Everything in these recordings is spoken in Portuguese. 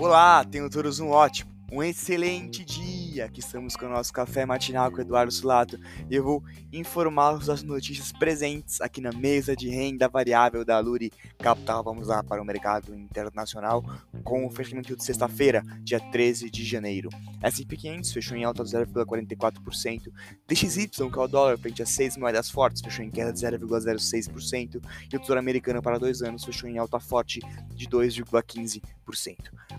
Olá, tenham todos um ótimo, um excelente dia. Aqui estamos com o nosso café matinal com Eduardo Sulato e eu vou informá-los das notícias presentes aqui na mesa de renda variável da Luri Capital. Vamos lá para o mercado internacional com o fechamento de sexta-feira, dia 13 de janeiro. S&P 500 fechou em alta de 0,44%, DXY, que é o dólar frente a seis moedas fortes, fechou em queda de 0,06% e o Tesouro Americano para dois anos fechou em alta forte de 2,15%.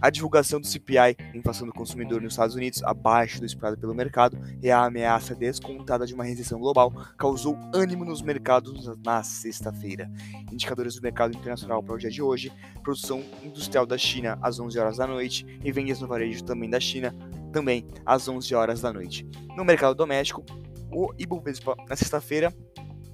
A divulgação do CPI, inflação do consumidor nos Estados Unidos, abaixo do esperado pelo mercado, e a ameaça descontada de uma recessão global causou ânimo nos mercados na sexta-feira. Indicadores do mercado internacional para o dia de hoje: produção industrial da China às 11 horas da noite e vendas no varejo também da China também às 11 horas da noite. No mercado doméstico, o Ibovespa na sexta-feira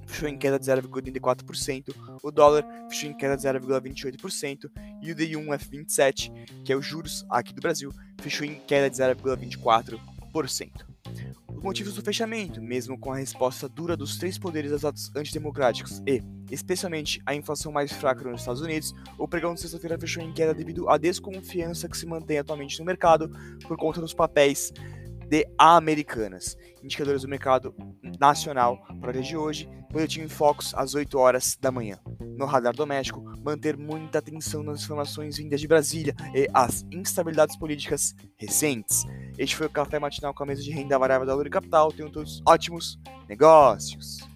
fechou em queda de 0,84%, o dólar fechou em queda de 0,28% e o D1 F27, que é os juros aqui do Brasil, fechou em queda de 0,24%. Os motivos do fechamento, mesmo com a resposta dura dos três poderes dos atos antidemocráticos e, especialmente, a inflação mais fraca nos Estados Unidos, o pregão de sexta-feira fechou em queda devido à desconfiança que se mantém atualmente no mercado por conta dos papéis de Americanas. Indicadores do mercado nacional para o dia de hoje, boletim Focus às 8 horas da manhã. No radar doméstico, manter muita atenção nas informações vindas de Brasília e as instabilidades políticas recentes. Este foi o Café Matinal com a mesa de renda variável da Lura Capital. Tenham todos ótimos negócios!